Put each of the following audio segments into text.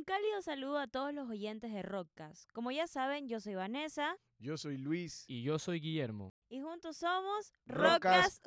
Un cálido saludo a todos los oyentes de Rockcast. Como ya saben, yo soy Vanessa. Yo soy Luis. Y yo soy Guillermo. Y juntos somos Rockcast Rockcast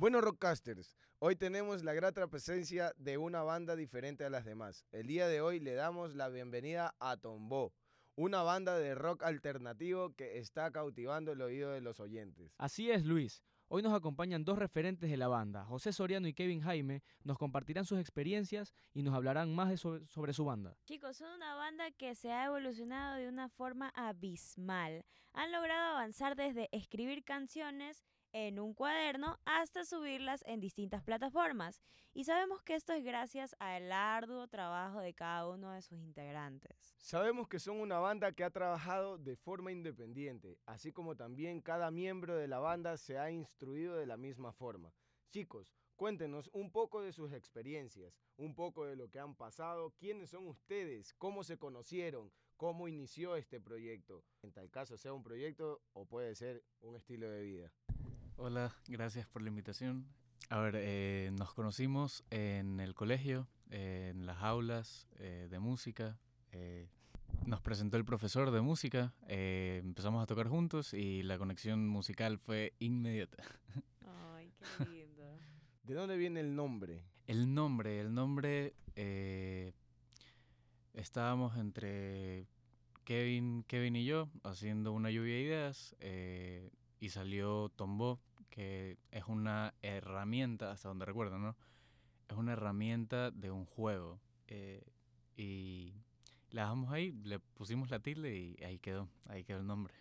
Bueno, Rockcasters, hoy tenemos la grata presencia de una banda diferente a las demás. El día de hoy le damos la bienvenida a Tombo, una banda de rock alternativo que está cautivando el oído de los oyentes. Así es, Luis. Hoy nos acompañan dos referentes de la banda, José Soriano y Kevin Jaime, nos compartirán sus experiencias y nos hablarán más de sobre su banda. Chicos, son una banda que se ha evolucionado de una forma abismal. Han logrado avanzar desde escribir canciones en un cuaderno hasta subirlas en distintas plataformas. Y sabemos que esto es gracias al arduo trabajo de cada uno de sus integrantes. Sabemos que son una banda que ha trabajado de forma independiente, así como también cada miembro de la banda se ha instruido de la misma forma. Chicos, cuéntenos un poco de sus experiencias, un poco de lo que han pasado, quiénes son ustedes, cómo se conocieron, cómo inició este proyecto. En tal caso sea un proyecto o puede ser un estilo de vida. Hola, gracias por la invitación. A ver, eh, nos conocimos en el colegio, eh, en las aulas eh, de música. eh, nos presentó el profesor de música, eh, empezamos a tocar juntos y la conexión musical fue inmediata. Ay, qué lindo. ¿De dónde viene el nombre? El nombre, el nombre, eh, estábamos entre Kevin, Kevin y yo haciendo una lluvia de ideas eh, y salió Tombo, que es una herramienta, hasta donde recuerdo, ¿no? Es una herramienta de un juego. eh, y la dejamos ahí, le pusimos la tilde y ahí quedó, ahí quedó el nombre.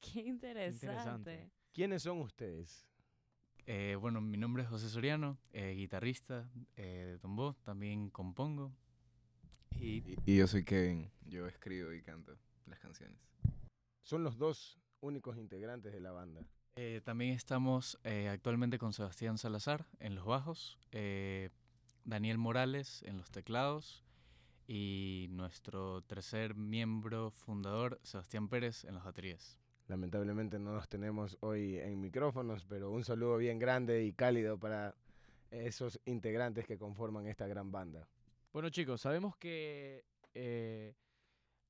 Qué interesante. interesante. ¿Quiénes son ustedes? Eh, bueno, mi nombre es José Soriano, eh, guitarrista eh, de Tombo, también compongo. Y Y, y yo soy Kevin, yo escribo y canto las canciones. Son los dos únicos integrantes de la banda. Eh, también estamos eh, actualmente con Sebastián Salazar en los bajos, eh, Daniel Morales en los teclados y nuestro tercer miembro fundador, Sebastián Pérez, en las baterías. Lamentablemente no los tenemos hoy en micrófonos, pero un saludo bien grande y cálido para esos integrantes que conforman esta gran banda. Bueno chicos, sabemos que eh,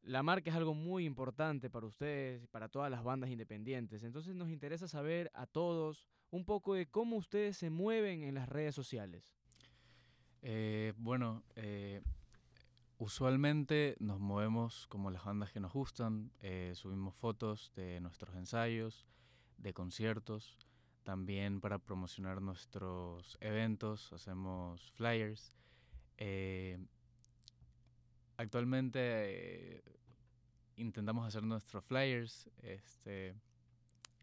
la marca es algo muy importante para ustedes para todas las bandas independientes. Entonces nos interesa saber a todos un poco de cómo ustedes se mueven en las redes sociales. Eh, bueno, eh, usualmente nos movemos como las bandas que nos gustan, eh, subimos fotos de nuestros ensayos, de conciertos, también para promocionar nuestros eventos, hacemos flyers. Actualmente eh, intentamos hacer nuestros flyers, este,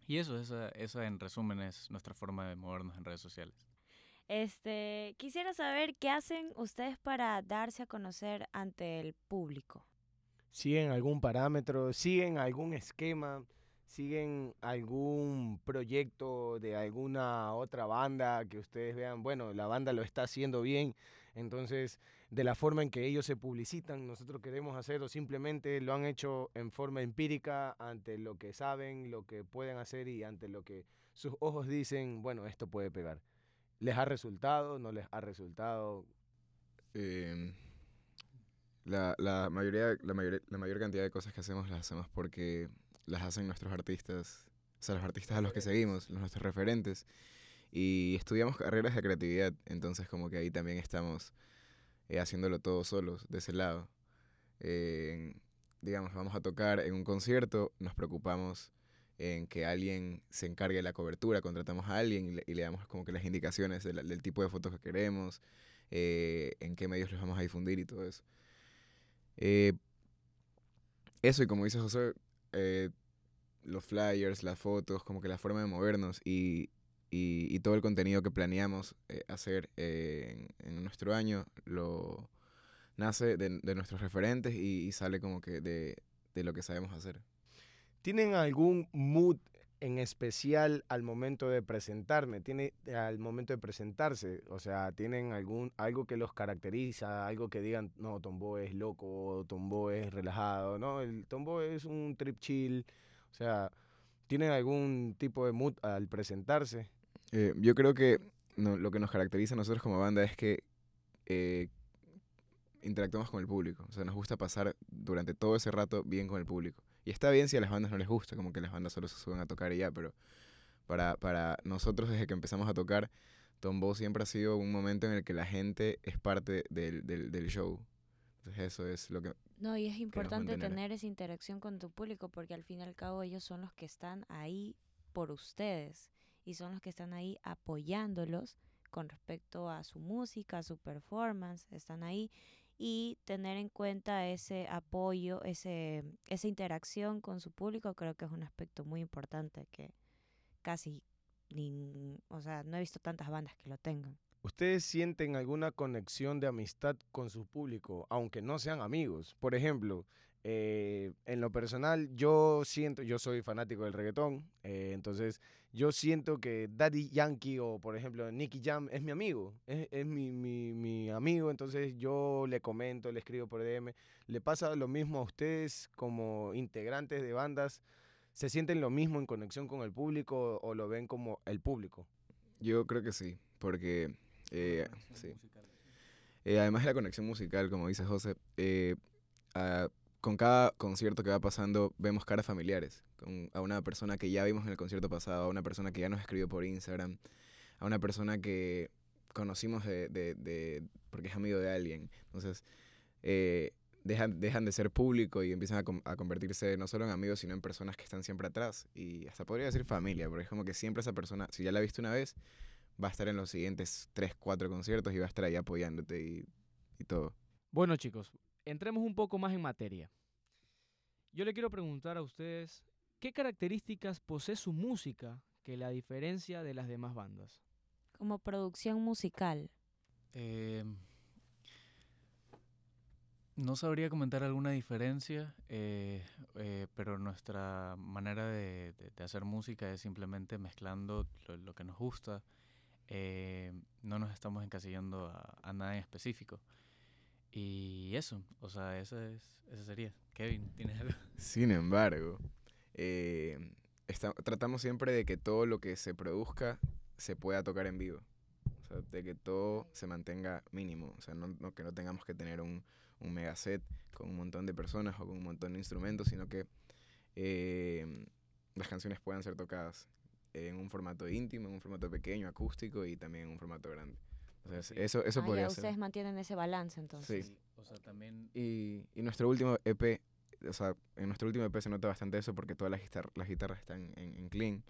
y eso, esa, esa en resumen es nuestra forma de movernos en redes sociales. Este, quisiera saber qué hacen ustedes para darse a conocer ante el público. ¿Siguen algún parámetro? ¿Siguen algún esquema? ¿Siguen algún proyecto de alguna otra banda que ustedes vean? Bueno, la banda lo está haciendo bien, entonces de la forma en que ellos se publicitan, nosotros queremos hacer o simplemente lo han hecho en forma empírica ante lo que saben, lo que pueden hacer y ante lo que sus ojos dicen, bueno, esto puede pegar. ¿Les ha resultado? ¿No les ha resultado? Eh, la, la mayoría, la, mayor, la mayor cantidad de cosas que hacemos las hacemos porque las hacen nuestros artistas, o sea, los artistas a los que seguimos, los nuestros referentes. Y estudiamos carreras de creatividad, entonces como que ahí también estamos eh, haciéndolo todo solos, de ese lado. Eh, digamos, vamos a tocar en un concierto, nos preocupamos en que alguien se encargue de la cobertura, contratamos a alguien y le, y le damos como que las indicaciones de la- del tipo de fotos que queremos, eh, en qué medios los vamos a difundir y todo eso. Eh, eso, y como dice José, eh, los flyers, las fotos, como que la forma de movernos y, y- y todo el contenido que planeamos eh, hacer eh, en, en nuestro año lo nace de, de nuestros referentes y, y sale como que de, de lo que sabemos hacer. ¿Tienen algún mood en especial al momento de presentarme, tiene al momento de presentarse, o sea, tienen algún algo que los caracteriza, algo que digan, no, Tombo es loco, Tombo es relajado, no, el Tombo es un trip chill, o sea, tienen algún tipo de mood al presentarse. Eh, yo creo que no, lo que nos caracteriza a nosotros como banda es que eh, interactuamos con el público. O sea, nos gusta pasar durante todo ese rato bien con el público. Y está bien si a las bandas no les gusta, como que las bandas solo se suben a tocar y ya, pero para, para nosotros desde que empezamos a tocar, Tombow siempre ha sido un momento en el que la gente es parte del, del, del show. Entonces eso es lo que... No, y es importante tener esa interacción con tu público porque al fin y al cabo ellos son los que están ahí por ustedes y son los que están ahí apoyándolos con respecto a su música, a su performance, están ahí y tener en cuenta ese apoyo, ese, esa interacción con su público creo que es un aspecto muy importante que casi, nin- o sea, no he visto tantas bandas que lo tengan. ¿Ustedes sienten alguna conexión de amistad con su público, aunque no sean amigos? Por ejemplo, eh, en lo personal, yo siento, yo soy fanático del reggaetón, eh, entonces yo siento que Daddy Yankee o, por ejemplo, Nicky Jam es mi amigo, es, es mi, mi- mi amigo, entonces yo le comento, le escribo por DM. ¿Le pasa lo mismo a ustedes como integrantes de bandas? ¿Se sienten lo mismo en conexión con el público o lo ven como el público? Yo creo que sí, porque... eh, sí. Eh, además de la conexión musical, como dice José, eh, ah, con cada concierto que va pasando vemos caras familiares. Con, a una persona que ya vimos en el concierto pasado, a una persona que ya nos escribió por Instagram, a una persona que conocimos de, de- de- porque es amigo de alguien. Entonces, eh, dejan, dejan de ser público y empiezan a, a convertirse no solo en amigos, sino en personas que están siempre atrás. Y hasta podría decir familia, porque es como que siempre esa persona, si ya la viste una vez, va a estar en los siguientes 3, 4 conciertos y va a estar ahí apoyándote y, y todo. Bueno, chicos, entremos un poco más en materia. Yo le quiero preguntar a ustedes, ¿qué características posee su música que la diferencia de las demás bandas? Como producción musical. Eh, no sabría comentar alguna diferencia, eh, eh, pero nuestra manera de, de- de hacer música es simplemente mezclando lo, lo que nos gusta. eh, no nos estamos encasillando a, a nada en específico. Y eso, o sea, eso, es, eso sería. Kevin, ¿tienes algo? Sin embargo, eh, tratamos siempre de que todo lo que se produzca se pueda tocar en vivo. O sea, de que todo se mantenga mínimo. O sea, no, no- que no tengamos que tener un, un mega set con un montón de personas o con un montón de instrumentos, sino que eh, las canciones puedan ser tocadas en un formato íntimo, en un formato pequeño, acústico y también en un formato grande. Entonces, Ok. eso, eso Ah, podría ya, ser. ustedes mantienen ese balance entonces. Sí. O sea, también Y, y nuestro último EP, o sea, en nuestro último EP se nota bastante eso porque todas las, guitar- las guitarras están en, en clean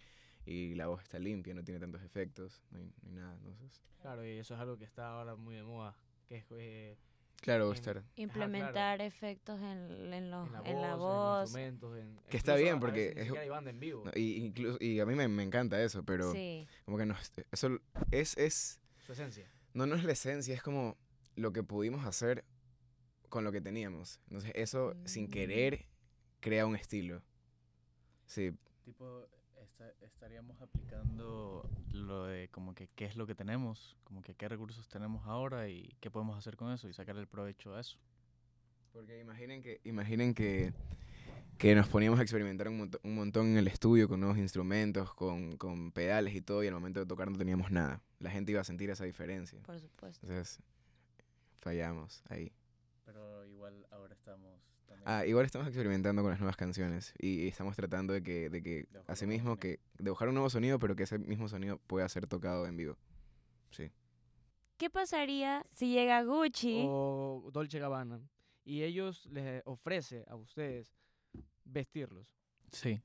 y la voz está limpia, no tiene tantos efectos, no hay, no hay nada. Entonces, Claro, y eso es algo que está ahora muy de moda, que es eh, claro, En- estar. Implementar efectos en, en, los, en la en la voz, en voz. los instrumentos. Que está bien, porque es- hay banda en vivo. no, y, incluso, y a mí me, me encanta eso, pero Sí. como que no, eso es, es, Su esencia. No, no es la esencia, es como lo que pudimos hacer con lo que teníamos. Entonces, eso sin Mm. querer crea un estilo. Sí, tipo esta- estaríamos aplicando lo de como que qué es lo que tenemos, como que qué recursos tenemos ahora y qué podemos hacer con eso y sacar el provecho a eso. Porque imaginen que, imaginen que, que nos poníamos a experimentar un, un montón en el estudio con nuevos instrumentos, con, con pedales y todo, y al momento de tocar no teníamos nada. La gente iba a sentir esa diferencia. Por supuesto. Entonces, fallamos ahí. Pero igual ahora estamos también Ah, igual estamos experimentando con las nuevas canciones y, y estamos tratando de que, de que De buscar un así nuevo mismo, sonido. que, de buscar un nuevo sonido, pero que ese mismo sonido pueda ser tocado en vivo. Sí. ¿Qué pasaría si llega Gucci? O Dolce Gabbana. Y ellos les ofrece a ustedes vestirlos. Sí.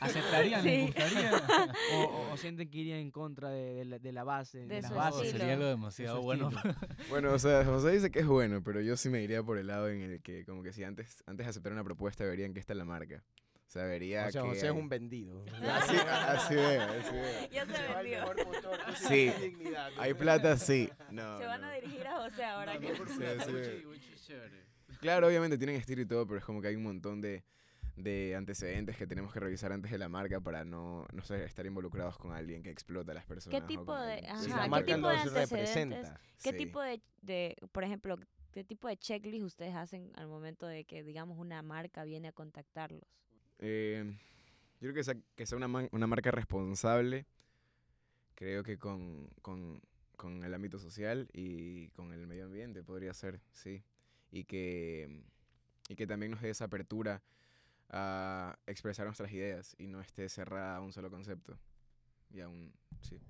¿Aceptarían? Sí. ¿Les gustaría? o, o- o sienten que irían en contra de, de la, de la base? De De, las su bases? estilo. sería algo de demasiado bueno. Bueno, o sea, José dice que es bueno, pero yo sí me iría por el lado en el que, como que si antes, antes de aceptar una propuesta, verían que esta es la marca. O sea, vería O sea, que. José es un vendido. Así, así veo, así veo. Ya se vendió. Sí. Hay plata, sí. No, Se van no. a dirigir a José ahora. que- Sí, sí. Claro, obviamente tienen estilo y todo, pero es como que hay un montón de, de antecedentes que tenemos que revisar antes de la marca para no, no sé, estar involucrados con alguien que explota a las personas. o tipo de- alguien- ajá, Si ¿qué la marca tipo de los antecedentes? representa. ¿Qué Sí. tipo de, de, por ejemplo, qué tipo de checklist ustedes hacen al momento de que, digamos, una marca viene a contactarlos? Eh, yo creo que sea, que sea una, man- una marca responsable, creo que con, con, con el ámbito social y con el medio ambiente podría ser, sí. Y que, y que también nos dé esa apertura a expresar nuestras ideas y no esté cerrada a un solo concepto. Y a un, sí.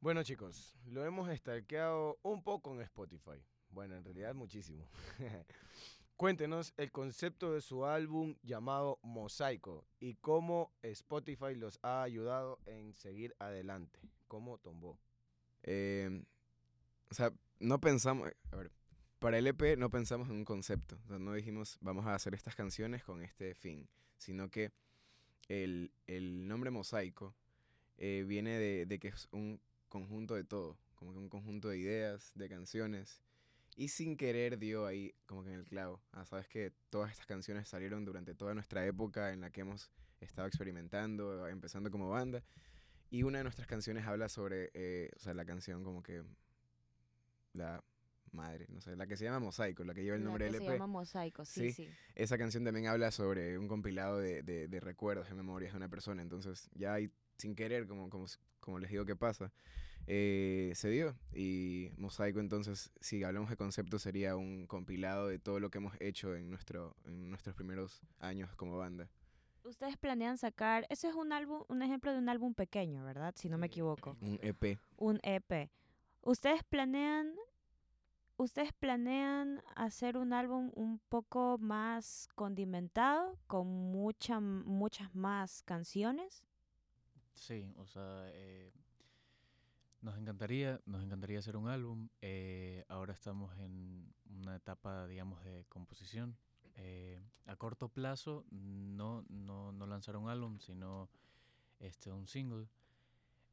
Bueno chicos, lo hemos stalkeado un poco en Spotify. Bueno, en realidad muchísimo. Cuéntenos el concepto de su álbum llamado Mosaico y cómo Spotify los ha ayudado en seguir adelante. ¿Cómo tombó? Eh, o sea, no pensamos, a ver, para el EP no pensamos en un concepto, o sea, no dijimos vamos a hacer estas canciones con este fin, sino que el, el nombre mosaico eh, viene de, de que es un conjunto de todo, como que un conjunto de ideas, de canciones, y sin querer dio ahí como que en el clavo. Ah, sabes que todas estas canciones salieron durante toda nuestra época en la que hemos estado experimentando, empezando como banda, y una de nuestras canciones habla sobre, eh, o sea, la canción como que la madre, no sé, la que se llama Mosaico, la que lleva el La nombre que del se EP. llama Mosaico, sí, Sí. sí. Esa canción también habla sobre un compilado de, de- de recuerdos, de memorias de una persona. Entonces, ya ahí, sin querer, como, como, como les digo que pasa, eh, se dio. Y Mosaico, entonces, si hablamos de concepto, sería un compilado de todo lo que hemos hecho en, nuestro, en nuestros primeros años como banda. Ustedes planean sacar, ese es un álbum, un ejemplo de un álbum pequeño, ¿verdad? Si no me equivoco. Un E EP. Un EP. ¿Ustedes planean, ustedes planean hacer un álbum un poco más condimentado, con mucha, muchas más canciones? Sí, o sea, eh, nos encantaría, nos encantaría hacer un álbum. eh, ahora estamos en una etapa, digamos, de composición. Eh, a corto plazo, no, no, no lanzar un álbum, sino este, un single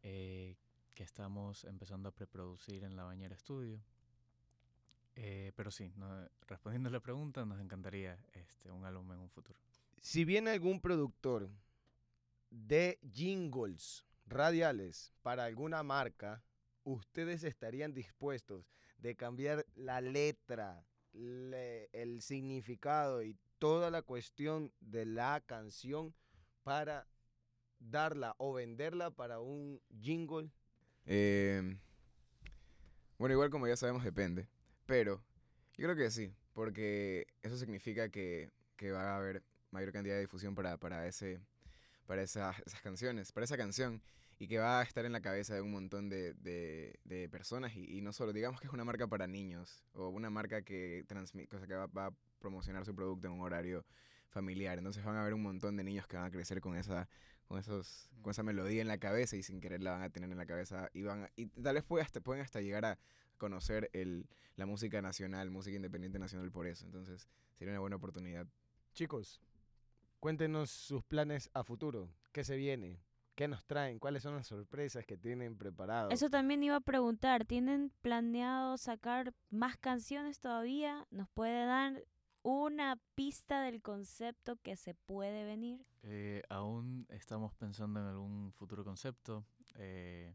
eh, que estamos empezando a preproducir en la Bañera Studio. Eh, pero sí, no- respondiendo a la pregunta, nos encantaría este, un álbum en un futuro. Si viene algún productor de jingles radiales para alguna marca, ¿ustedes estarían dispuestos de cambiar la letra, le- el significado y toda la cuestión de la canción para darla o venderla para un jingle? Eh, bueno, igual como ya sabemos, depende. Pero yo creo que sí, porque eso significa que, que va a haber mayor cantidad de difusión para, para, ese, para esas, esas canciones, para esa canción, y que va a estar en la cabeza de un montón de, de- personas, y, no solo, digamos que es una marca para niños, o una marca que, transmi- o sea, que va, va a promocionar su producto en un horario familiar. Entonces van a haber un montón de niños que van a crecer con esa, con esos, con esa melodía en la cabeza y sin querer la van a tener en la cabeza y van y tal vez hasta, pueden hasta llegar a conocer el, la música nacional, música independiente nacional por eso. Entonces sería una buena oportunidad. Chicos, cuéntenos sus planes a futuro. ¿Qué se viene? ¿Qué nos traen? ¿Cuáles son las sorpresas que tienen preparadas? Eso también iba a preguntar, ¿tienen planeado sacar más canciones todavía? ¿Nos puede dar una pista del concepto que se puede venir? Eh, aún estamos pensando en algún futuro concepto. eh,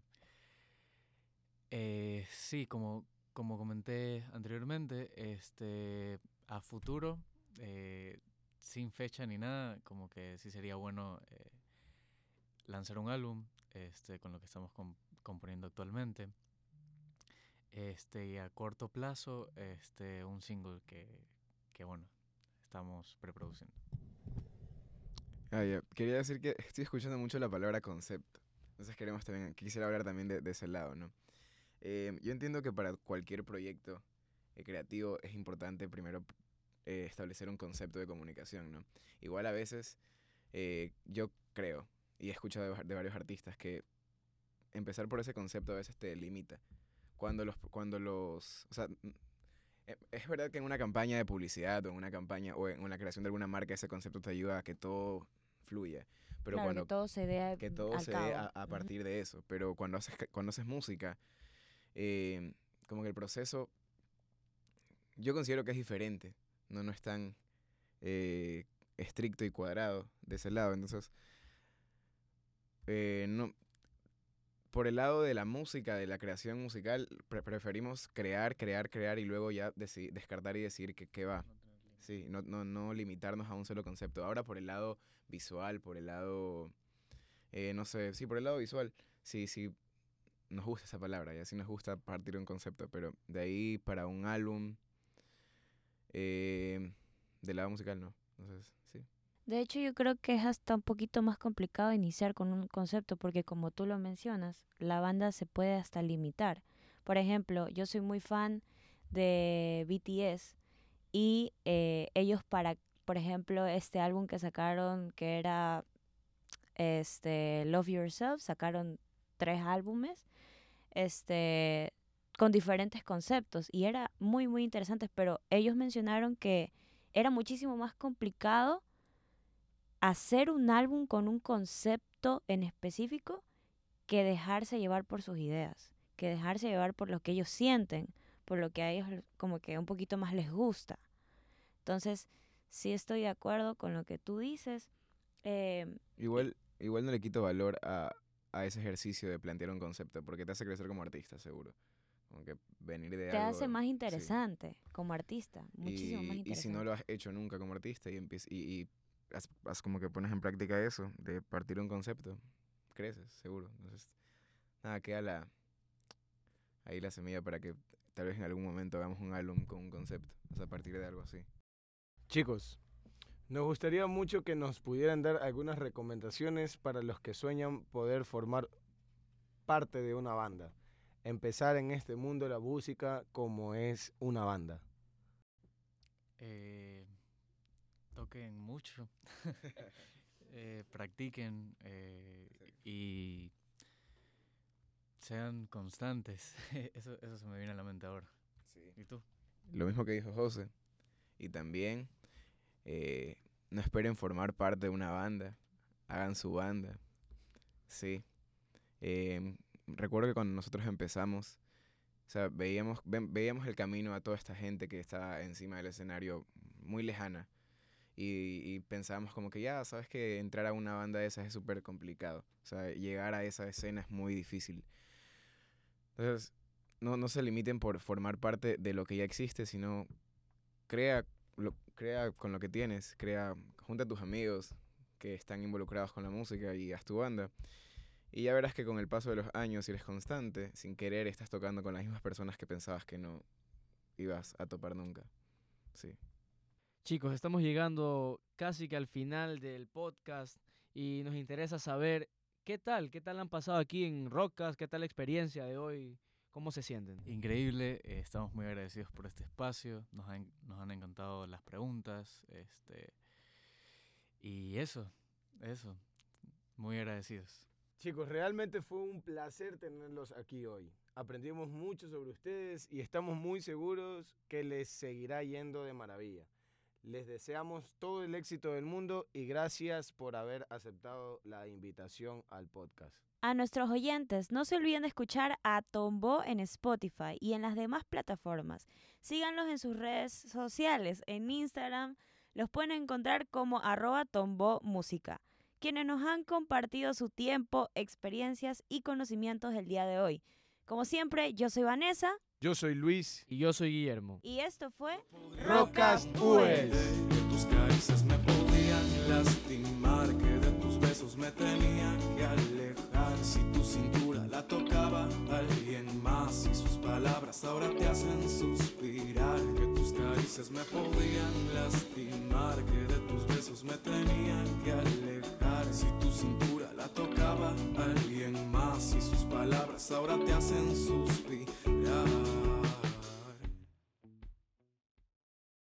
eh, sí, como, como comenté anteriormente, este, a futuro, eh, sin fecha ni nada, como que sí sería bueno eh, lanzar un álbum este, con lo que estamos com- componiendo actualmente. Este, y a corto plazo, este, un single que, que bueno, estamos preproduciendo. Ah. Quería decir que estoy escuchando mucho la palabra concepto. Entonces queremos también, quisiera hablar también de ese lado, ¿no? Eh, yo entiendo que para cualquier proyecto eh, creativo es importante primero eh, establecer un concepto de comunicación, ¿no? Igual a veces eh, yo creo, y he escuchado de, de varios artistas, que empezar por ese concepto a veces te limita. Cuando los, cuando los, o sea, eh, es verdad que en una campaña de publicidad o en una campaña o en la creación de alguna marca ese concepto te ayuda a que todo fluya. Pero claro, cuando que todo se dé que todo al se cabo. dé a, a Ujú. partir de eso. Pero cuando haces, cuando haces música, eh, como que el proceso, yo considero que es diferente. No, no es tan, eh, estricto y cuadrado de ese lado. Entonces, eh, no, por el lado de la música, de la creación musical, pre- preferimos crear, crear, crear y luego ya descartar y decir que qué va. Sí, no, no, no limitarnos a un solo concepto. Ahora por el lado visual, por el lado, eh, no sé, sí, por el lado visual, sí, sí, nos gusta esa palabra, y así nos gusta partir un concepto, pero de ahí para un álbum, eh, del lado musical no. Entonces, sí. De hecho, yo creo que es hasta un poquito más complicado iniciar con un concepto porque como tú lo mencionas, la banda se puede hasta limitar. Por ejemplo, yo soy muy fan de BTS y eh, ellos para, por ejemplo, este álbum que sacaron que era este Love Yourself, sacaron tres álbumes este con diferentes conceptos y era muy muy interesantes, pero ellos mencionaron que era muchísimo más complicado hacer un álbum con un concepto en específico que dejarse llevar por sus ideas, que dejarse llevar por lo que ellos sienten, por lo que a ellos como que un poquito más les gusta. Entonces, sí estoy de acuerdo con lo que tú dices. eh, Igual, igual no le quito valor a, a ese ejercicio de plantear un concepto, porque te hace crecer como artista, seguro. Como que venir de te algo, hace más sí. interesante como artista, muchísimo más Y, y interesante. si no lo has hecho nunca como artista y, empiez- y, y haz, haz como que pones en práctica eso, de partir un concepto, creces, seguro. Entonces, nada, queda la, ahí la semilla para que tal vez en algún momento hagamos un álbum con un concepto, o sea, a partir de algo así. Chicos, nos gustaría mucho que nos pudieran dar algunas recomendaciones para los que sueñan poder formar parte de una banda. Empezar en este mundo de la música como es una banda. Eh, toquen mucho, eh, practiquen eh, y sean constantes. eso, eso se me viene a la mente ahora. ¿Y tú? Lo mismo que dijo José. Y también eh, no esperen formar parte de una banda. Hagan su banda. Sí. Em, recuerdo que cuando nosotros empezamos, o sea, veíamos, veíamos el camino a toda esta gente que está encima del escenario muy lejana. Y, y pensábamos como que ya, sabes que entrar a una banda de esas es súper complicado. O sea, llegar a esa escena es muy difícil. Entonces, no, no se limiten por formar parte de lo que ya existe, sino crea, crea con lo que tienes, crea, junta a tus amigos que están involucrados con la música y haz tu banda. Y ya verás que con el paso de los años, si eres constante, sin querer, estás tocando con las mismas personas que pensabas que no ibas a topar nunca. Sí. Chicos, estamos llegando casi que al final del podcast y nos interesa saber qué tal, qué tal han pasado aquí en Rocas, qué tal la experiencia de hoy, cómo se sienten. Increíble, eh, estamos muy agradecidos por este espacio, nos han, nos han encantado las preguntas, este y eso, eso, muy agradecidos. Chicos, realmente fue un placer tenerlos aquí hoy. Aprendimos mucho sobre ustedes y estamos muy seguros que les seguirá yendo de maravilla. Les deseamos todo el éxito del mundo y gracias por haber aceptado la invitación al podcast. A nuestros oyentes, no se olviden de escuchar a Tombo en Spotify y en las demás plataformas. Síganlos en sus redes sociales. En Instagram los pueden encontrar como arroba Tombo Música, quienes nos han compartido su tiempo, experiencias y conocimientos del día de hoy. Como siempre, yo soy Vanessa Yo soy Luis. Y yo soy Guillermo. y esto fue Rocas US. Que tus caricias me podían lastimar, que de tus besos me tenían que alejar. Si tu cintura la tocaba alguien más y sus palabras ahora te hacen suspirar. Que tus caricias me podían lastimar, que de tus besos me tenían que alejar. Si tu cintura la tocaba alguien más y sus palabras ahora te hacen suspirar.